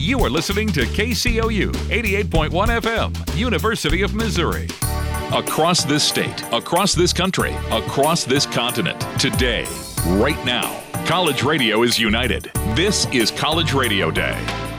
You are listening to KCOU 88.1 FM, University of Missouri. Across this state, across this country, across this continent, today, right now, college radio is united. This is College Radio Day.